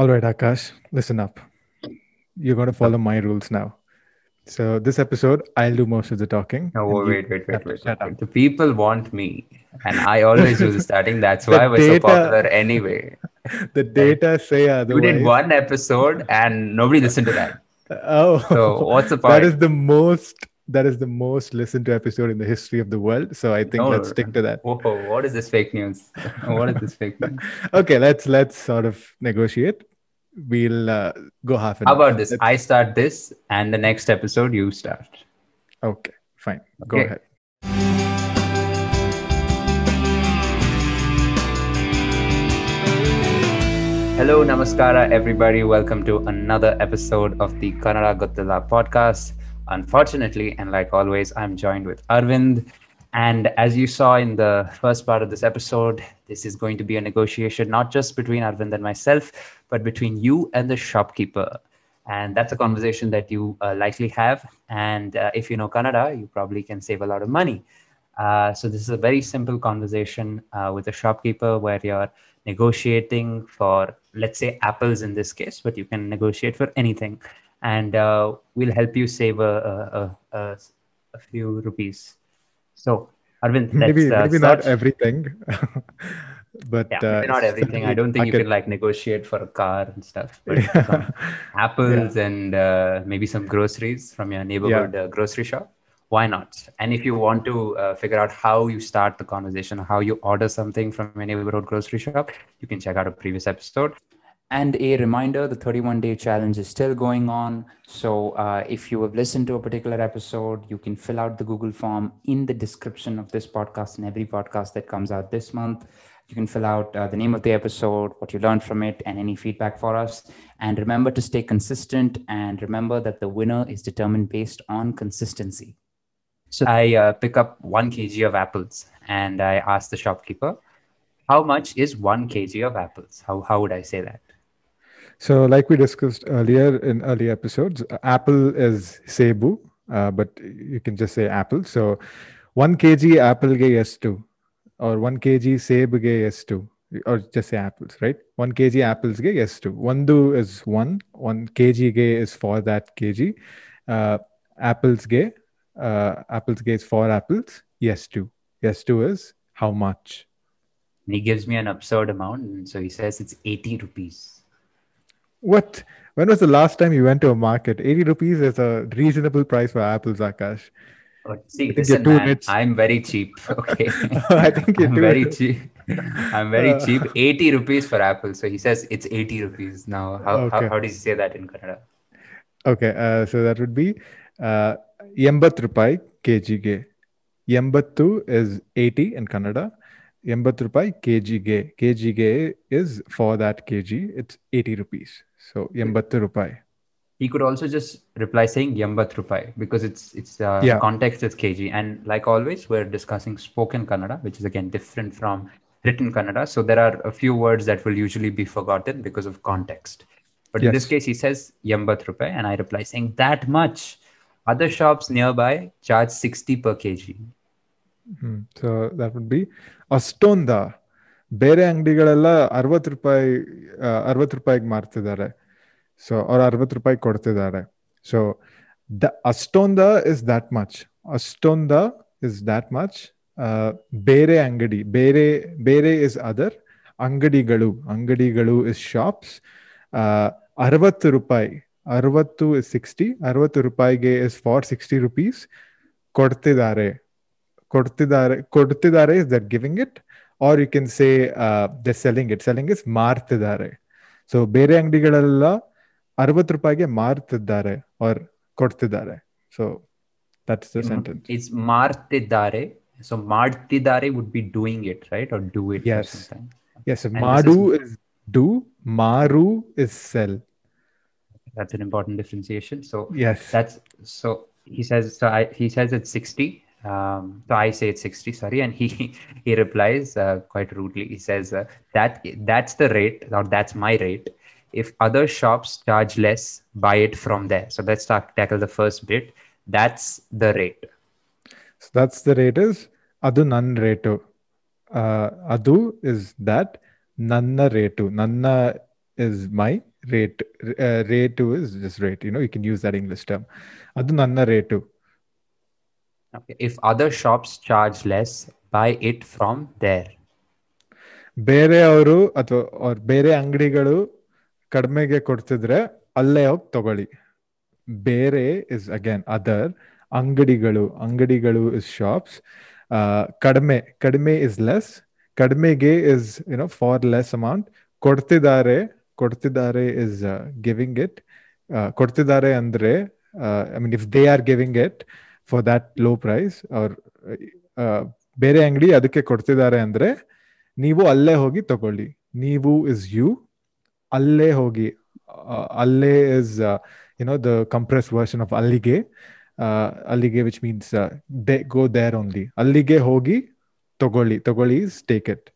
All right, Akash, listen up. You're going to follow my rules now. So this episode, I'll do most of the talking. No, and wait, wait, wait, wait, shut wait. up. The people want me, and I always do the starting. That's why I was so popular anyway. The data say You otherwise. did one episode, and nobody listened to that. Oh, So what's the that point? is the most. That is the most listened to episode in the history of the world. So I think No. let's stick to that. Whoa, what is this fake news? what is this fake news? Okay, let's let's sort of negotiate. We'll uh, go half an How about this? Let's- I start this, and the next episode you start. Okay, fine. Go ahead. Hello, Namaskara, everybody. Welcome to another episode of the Kannada Gottilla podcast. Unfortunately, and like always, I'm joined with Arvind. And as you saw in the first part of this episode, this is going to be a negotiation not just between Arvind and myself, but between you and the shopkeeper. And that's a conversation that you uh, likely have. And uh, if you know Kannada, you probably can save a lot of money. Uh, so this is a very simple conversation uh, with a shopkeeper where you're negotiating for, let's say, apples in this case, but you can negotiate for anything, and uh, we'll help you save a, a, a, a few rupees. So, Arvind, maybe uh, maybe not everything, but Yeah, uh, not everything. I don't think you market- can like negotiate for a car and stuff, but some apples and uh, maybe some groceries from your neighborhood uh, grocery shop. Why not? And if you want to uh, figure out how you start the conversation, how you order something from your neighborhood grocery shop, you can check out a previous episode. And a reminder the 31 day challenge is still going on. So, uh, if you have listened to a particular episode, you can fill out the Google form in the description of this podcast and every podcast that comes out this month. You can fill out uh, the name of the episode, what you learned from it, and any feedback for us. And remember to stay consistent and remember that the winner is determined based on consistency. So, I uh, pick up one kg of apples and I ask the shopkeeper, How much is one kg of apples? How, how would I say that? So, like we discussed earlier in earlier episodes, Apple is Cebu, uh, but you can just say Apple. So, 1 kg Apple ge S2, or 1 kg Cebu ge S2, or just say apples, right? 1 kg apples ge S2. One do is 1, 1 kg ge is for that kg. Uh, apples ge, uh, apples ge is for apples, yes 2. Yes 2 is how much? And he gives me an absurd amount. And so he says it's 80 rupees. What? When was the last time you went to a market? 80 rupees is a reasonable price for apples, Akash. Oh, see, listen, man, I'm very cheap. Okay. I think you're very cheap. I'm very uh, cheap. 80 rupees for apple. So he says it's 80 rupees now. How, okay. how, how does he say that in Kannada? Okay. Uh, so that would be uh, 80 rupai kg. 80 is 80 in Kannada. 80 rupai kg. kg is for that kg. It's 80 rupees. So yambathrupai. He could also just reply saying Yambat Rupai because it's it's uh, yeah. context is KG. And like always, we're discussing spoken Kannada, which is again different from written Kannada. So there are a few words that will usually be forgotten because of context. But yes. in this case, he says Yambat Rupai, and I reply saying that much. Other shops nearby charge 60 per kg. Mm-hmm. So that would be Astonda. ಬೇರೆ ಅಂಗಡಿಗಳೆಲ್ಲ ಅರವತ್ತು ರೂಪಾಯಿ ಅರವತ್ತು ರೂಪಾಯಿಗೆ ಮಾರ್ತಿದ್ದಾರೆ. So ಅವ್ರು ಅರವತ್ ರೂಪಾಯಿ ಕೊಡ್ತಿದ್ದಾರೆ. ಸೊ ದ, ಅಷ್ಟೊಂದ ಇಸ್ ದ್ಯಾಟ್ ಮಚ್ ಅಷ್ಟೊಂದ ಇಸ್ ದ್ಯಾಟ್ ಮಚ್ ಬೇರೆ ಅಂಗಡಿ, ಬೇರೆ ಬೇರೆ ಇಸ್ ಅದರ್ ಅಂಗಡಿಗಳು ಅಂಗಡಿಗಳು ಇಸ್ ಶಾಪ್ಸ್ ಅರವತ್ತು ರೂಪಾಯಿ, ಅರವತ್ತು ಇಸ್ ಸಿಕ್ಸ್ಟಿ ಅರವತ್ತು ರೂಪಾಯಿಗೆ ಇಸ್ ಫಾರ್ ಸಿಕ್ಸ್ಟಿ ರುಪೀಸ್ ಕೊಡ್ತಿದ್ದಾರೆ. ಕೊಡ್ತಿದ್ದಾರೆ ಕೊಡ್ತಿದ್ದಾರೆ is that giving it R you can say the selling it selling is ಮಾರ್ತಿದ್ದಾರೆ ಸೊ ಬೇರೆ ಅಂಗಡಿಗಳೆಲ್ಲ ಅರವತ್ತು ರೂಪಾಯಿಗೆ ಮಾರ್ತಿದ್ದಾರೆ ಆರ್ ಕೊಡ್ತಿದ್ದಾರೆ so that's the sentence It's martidare. So martidare would be doing it, right? Or do it. or Yes. something. S this ಮಾಡು is do ಮಾರು is sell That's an important differentiation. So S that's so he says so I, he says it's 60 um, so I say it's 60, sorry. And he, he replies uh, quite rudely. He says, uh, that that's the rate or that's my rate. If other shops charge less, buy it from there. So let's talk, tackle the first bit. That's the rate. So that's the rate is adu nan retu. Uh, adu is that nanna retu. Nanna is my rate. Uh, retu is just rate. You know, you can use that English term. Adu nanna retu Okay. If other shops charge less, buy it from there. ಬೇರೆಯವರು ಅಥವಾ ಅವ್ರ ಬೇರೆ ಅಂಗಡಿಗಳು ಕಡಿಮೆಗೆ ಕೊಡ್ತಿದ್ರೆ ಅಲ್ಲೇ ಹೋಗಿ ತಗೊಳ್ಳಿ ಬೇರೆ ಇಸ್ ಅಗೇನ್ ಅದರ್ ಅಂಗಡಿಗಳು ಅಂಗಡಿಗಳು ಇಸ್ ಶಾಪ್ಸ್ ಕಡಿಮೆ ಕಡಿಮೆ ಇಸ್ ಲೆಸ್ ಕಡಿಮೆಗೆ is you know for less amount ಕೊಡ್ತಿದ್ದಾರೆ ಕೊಡ್ತಿದ್ದಾರೆ ಇಸ್ ಗಿವಿಂಗ್ ಇಟ್ ಕೊಡ್ತಿದ್ದಾರೆ ಅಂದ್ರೆ I mean if they are giving it for that low price ಅವ್ರ ಬೇರೆ ಅಂಗಡಿ ಅದಕ್ಕೆ ಕೊಡ್ತಿದ್ದಾರೆ ಅಂದ್ರೆ ನೀವು ಅಲ್ಲೇ ಹೋಗಿ ತಗೊಳ್ಳಿ. ನೀವು ಇಸ್ ಯು ಅಲ್ಲೇ ಹೋಗಿ ಅಲ್ಲೇ is you know the compress version of ಅಲ್ಲಿಗೆ ಅಲ್ಲಿಗೆ which means they go there only ಅಲ್ಲಿಗೆ ಹೋಗಿ ತಗೊಳ್ಳಿ ತಗೊಳ್ಳಿ ಇಸ್ ಟೇಕ್ ಇಟ್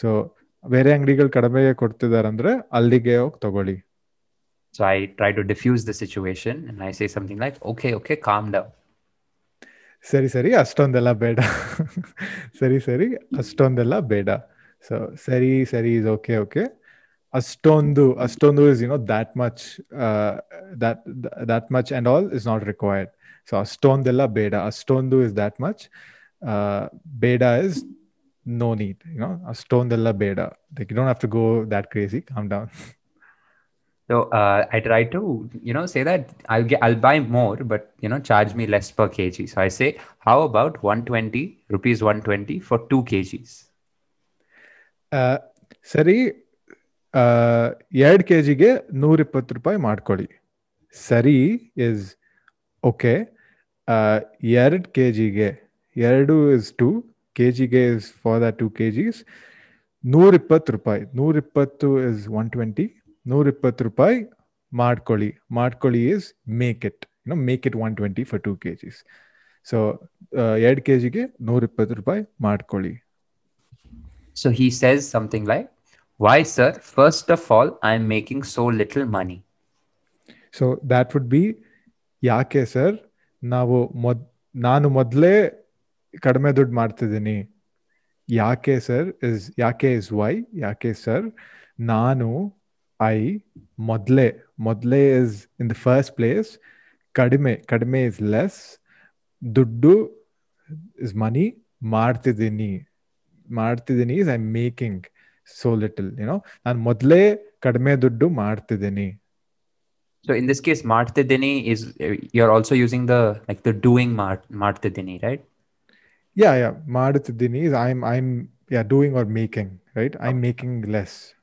ಸೊ ಬೇರೆ ಅಂಗಡಿಗಳು ಕಡಿಮೆ ಕೊಡ್ತಿದ್ದಾರೆ ಅಂದ್ರೆ ಅಲ್ಲಿಗೆ ಹೋಗಿ ತಗೊಳ್ಳಿ. So I try to diffuse the situation and I say something like, okay, okay, calm down. ಸರಿ ಸರಿ ಅಷ್ಟೊಂದೆಲ್ಲ ಬೇಡ ಸರಿ ಸರಿ ಅಷ್ಟೊಂದೆಲ್ಲ ಬೇಡ ಸೊ ಸರಿ ಸರಿ ಇಸ್ ಓಕೆ ಓಕೆ ಅಷ್ಟೊಂದು ಅಷ್ಟೊಂದು is you know that much that that much and all is not required so ಅಷ್ಟೊಂದೆಲ್ಲ ಬೇಡ ಅಷ್ಟೊಂದು ಇಸ್ ದ್ಯಾಟ್ ಮಚ್ ಬೇಡ is no need you know ಅಷ್ಟೊಂದೆಲ್ಲ ಬೇಡ like you don't have to go that crazy com down So uh, I try to, you know, say that I'll get, I'll buy more, but you know, charge me less per kg. So I say, how about 120 rupees 120 for two kgs? ಸರಿ ಎರಡು K ಜಿಗೆ ನೂರಿಪ್ಪತ್ತು ರೂಪಾಯಿ ಮಾಡ್ಕೊಳ್ಳಿ ಸರಿ is okay ಎರಡು K ಜಿಗೆ ಎರಡು ಇಸ್ ಟು ಕೆ ಜಿಗೆ is for the two K Gs ನೂರಿಪ್ಪತ್ತು ರೂಪಾಯಿ ನೂರಿಪ್ಪತ್ತು ಇಸ್ ಒನ್ ಟ್ವೆಂಟಿ ನೂರಿಪ್ಪತ್ತು ರೂಪಾಯಿ ಮಾಡ್ಕೊಳ್ಳಿ ಮಾಡ್ಕೊಳ್ಳಿ is make it no make it one twenty for two K Gs so ಎರಡು ಕೆ ಜಿಗೆ ನೂರಿಪ್ಪತ್ತು ರೂಪಾಯಿ ಮಾಡ್ಕೊಳ್ಳಿ So he says something like, Why, sir? First of all, I'm making so little money. So that would be ಯಾಕೆ sir ನಾವು ಮೊದ್ ನಾನು ಮೊದಲೇ ಕಡಿಮೆ ದುಡ್ಡು ಮಾಡ್ತಿದ್ದೀನಿ ಯಾಕೆ ಸರ್ ಇಸ್ ಯಾಕೆ ಇಸ್ ವೈ ಯಾಕೆ ಸರ್ ನಾನು i modle modle is in the first place. kadime kadime is less. duddu is money. martidini martidini is i'm making so little you know. And modle kadime duddu martidini so in this case martidini is you're also using the like the doing mart martidini right? Yeah yeah. martidini is i'm i'm yeah doing or making right? I'm okay. making less.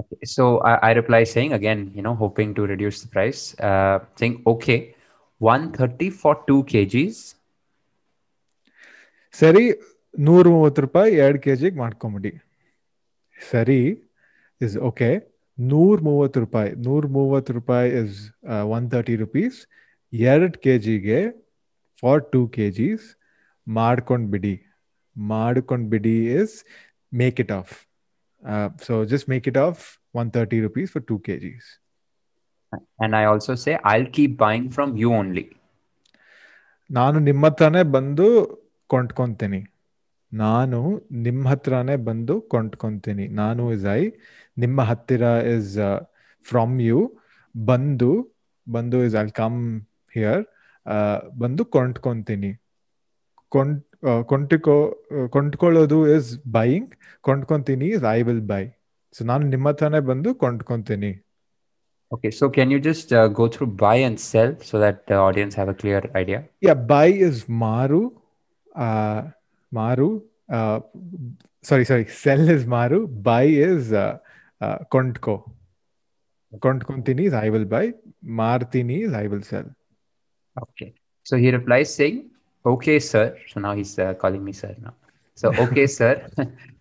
Okay. So I, I reply saying again, you know, hoping to reduce the price, uh, saying okay, 130 for two kgs. ಸರಿ ನೂರ ಮೂವತ್ತು ರೂಪಾಯಿ ಎರಡು K ಜಿಗೆ ಮಾಡ್ಕೊಂಬಿಡಿ ಸರಿ is okay ನೂರ ಮೂವತ್ತು ರೂಪಾಯಿ ನೂರ ಮೂವತ್ತು ರೂಪಾಯಿ ಇಸ್ ಒನ್ ತರ್ಟಿ ರುಪೀಸ್ ಎರಡು ಕೆ ಜಿಗೆ for two K Gs ಮಾಡ್ಕೊಂಡ್ಬಿಡಿ ಮಾಡ್ಕೊಂಡ್ಬಿಡಿ is make it of so just make it of one thirty rupees for two K Gs And I also say I'll keep buying from you only. ನಾನು ನಿಮ್ಮ ಹತ್ರನೇ ಬಂದು ಕೊಂಡ್ಕೊಂತೀನಿ ನಾನು ನಿಮ್ಮ ಹತ್ರನೇ ಬಂದು ಕೊಂಡ್ಕೊಂತೀನಿ ನಾನು ಇಸ್ ಐ ನಿಮ್ಮ ಹತ್ತಿರ ಇಸ್ ಫ್ರಮ್ ಯು ಬಂದು ಬಂದು ಇಸ್ ಐಲ್ ಕಮ್ ಹಿಯರ್ ಬಂದು ಕೊಂಡ್ಕೊಂತೀನಿ ಕೊಂಡ್ ಕೊಂಟಿಕೋ ಕೊಂಡ್ಕೊಳ್ಳೋದು ಇಸ್ ಬೈಯಿಂಗ್ ಕೊಂಡ್ಕೊಂತೀನಿ is I will buy so ನಾನು ನಿಮ್ಮ ಹತ್ರನೇ ಬಂದು ಕೊಂಡ್ಕೊಂತೀನಿ Okay. So can you just uh, go through buy and sell so that the audience have a clear idea? Yeah, buy is maru. Uh, maru. Uh, sorry, sorry. Sell is maru. Buy is uh, uh, kontko. Kontkontini is I will buy. Martini is I will sell. Okay. So he replies saying, okay, sir. So now he's uh, calling me sir now. So, okay, sir.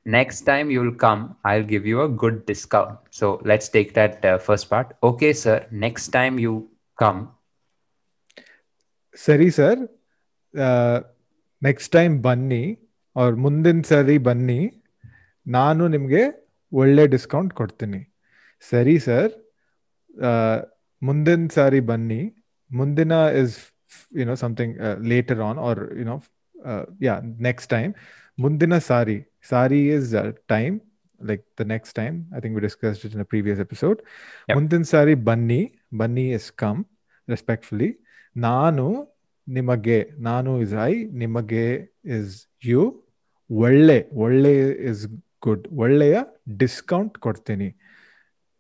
Next time you'll come, I'll give you a good discount. So let's take that uh, first part. Okay, sir. Next time you come, ಸರಿ sir next time ಬನ್ನಿ ಅವ್ರ ಮುಂದಿನ ಸರಿ ಬನ್ನಿ ನಾನು ನಿಮಗೆ ಒಳ್ಳೆ discount ಕೊಡ್ತೀನಿ ಸರಿ ಸರ್ ಮುಂದಿನ ಸಾರಿ ಬನ್ನಿ ಮುಂದಿನ is you know something later on R YONO yeah next time ಮುಂದಿನ ಸಾರಿ ಸಾರಿ is time like the next time. I think we discussed it in a previous episode. Yep. ಮುಂದಿನ ಸಾರಿ ಬನ್ನಿ ಬನ್ನಿ ಇಸ್ ಕಮ್ ರೆಸ್ಪೆಕ್ಟ್ಫುಲಿ ನಾನು ನಿಮಗೆ ನಾನು ಇಸ್ ಐ ನಿಮಗೆ is you ಒಳ್ಳೆ ಒಳ್ಳೆ ಇಸ್ ಗುಡ್ ಒಳ್ಳೆಯ ಡಿಸ್ಕೌಂಟ್ ಕೊಡ್ತೀನಿ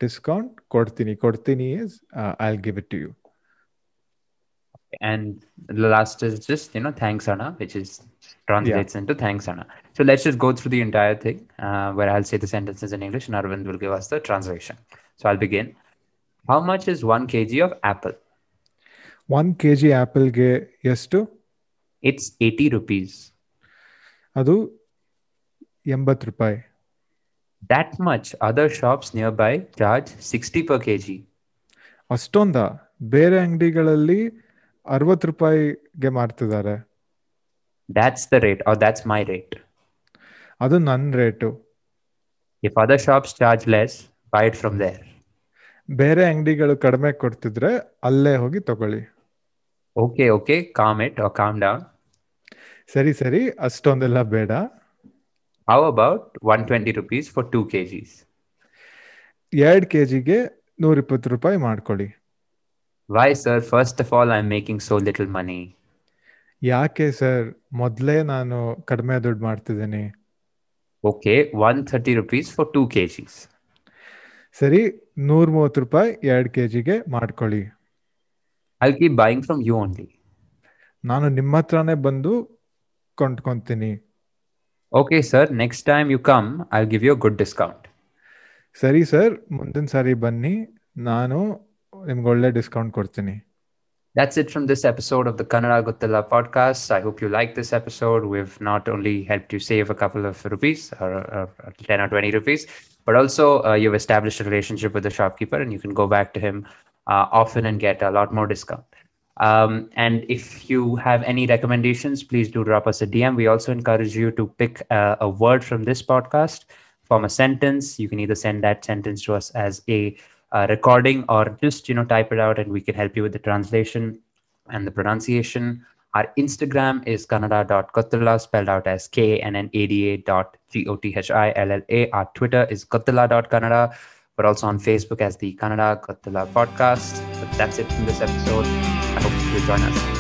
ಡಿಸ್ಕೌಂಟ್ ಕೊಡ್ತೀನಿ ಕೊಡ್ತೀನಿ is I give it to you And the last is just, you know, thanks, Anna, which is translates into thanks, Anna. So let's just go through the entire thing uh, where I'll say the sentences in English and Arvind will give us the translation. So I'll begin. How much is one kg of apple? One K G ಆ್ಯಪಲ್ಗೆ ಎಷ್ಟು It's 80 rupees. ಅದು ಎಂಬತ್ತು ರೂಪಾಯಿ That much other shops nearby charge 60 per kg. ಅಷ್ಟೊಂದ ಬೇರೆ ಅಂಗಡಿಗಳಲ್ಲಿ ಅರವತ್ತು ರೂಪಾಯಿಗೆ ಮಾರ್ತಿದ್ದಾರೆ That's the rate, or that's my rate. ಅದು ನನ್ನ rate If other shops charge less, buy it from there. ಬೇರೆ ಅಂಗಡಿಗಳು ಕಡಿಮೆ ಕೊಡ್ತಿದ್ರೆ ಅಲ್ಲೇ ಹೋಗಿ ತಗೊಳ್ಳಿ Okay, okay, calm it or calm down. ಸರಿ ಸರಿ ಅಷ್ಟೊಂದೆಲ್ಲ ಬೇಡ How about 120 rupees for 2 kgs? ಎರಡು ಕೆ ಜಿಗೆ ನೂರಿಪ್ಪತ್ತು ರೂಪಾಯಿ ಮಾಡ್ಕೊಳ್ಳಿ Why, sir first of all I'm making so little money ಯಾಕೆ ಸರ್ ಮೊದಲೇ ನಾನು ಕಡಿಮೆ ದುಡ್ಡು ಮಾಡ್ತಿದ್ದೀನಿ. Okay one thirty rupees for two K Gs ಸರಿ ನೂರ ಮೂವತ್ತು ರೂಪಾಯಿ ಎರಡು ಕೆ ಜಿಗೆ ಮಾಡ್ಕೊಳ್ಳಿ. I keep buying from you only ನಾನು ನಿಮ್ಮ ಹತ್ರನೇ ಬಂದು ಕೊಂಡ್ಕೊಂತೀನಿ. Okay sir next time you come I give you good discount ಸರಿ ಸರ್ ಮುಂದಿನ ಸಾರಿ ಬನ್ನಿ. ನಾನು ನಿಮ್ಗೆ ಒಳ್ಳೆ ಡಿಸ್ಕೌಂಟ್ ಕೊಡ್ತೀನಿ That's it from this episode of the Kannada Gottilla podcast. I hope you like this episode. We've not only helped you save a couple of rupees or, or, 10 or 20 rupees, but also uh, you've established a relationship with the shopkeeper and you can go back to him uh, often and get a lot more discount. Um, and if you have any recommendations, please do drop us a DM. We also encourage you to pick a, a word from this podcast, form a sentence. You can either send that sentence to us as a uh, recording or just you know type it out and we can help you with the translation and the pronunciation. Our instagram is kannada.gothilla spelled out as k-n-n-a-d-a dot g-o-t-h-i-l-l-a our twitter is gothilla.kannada we're also on facebook as the kannada gottilla podcast. But that's it from this episode. I hope you join us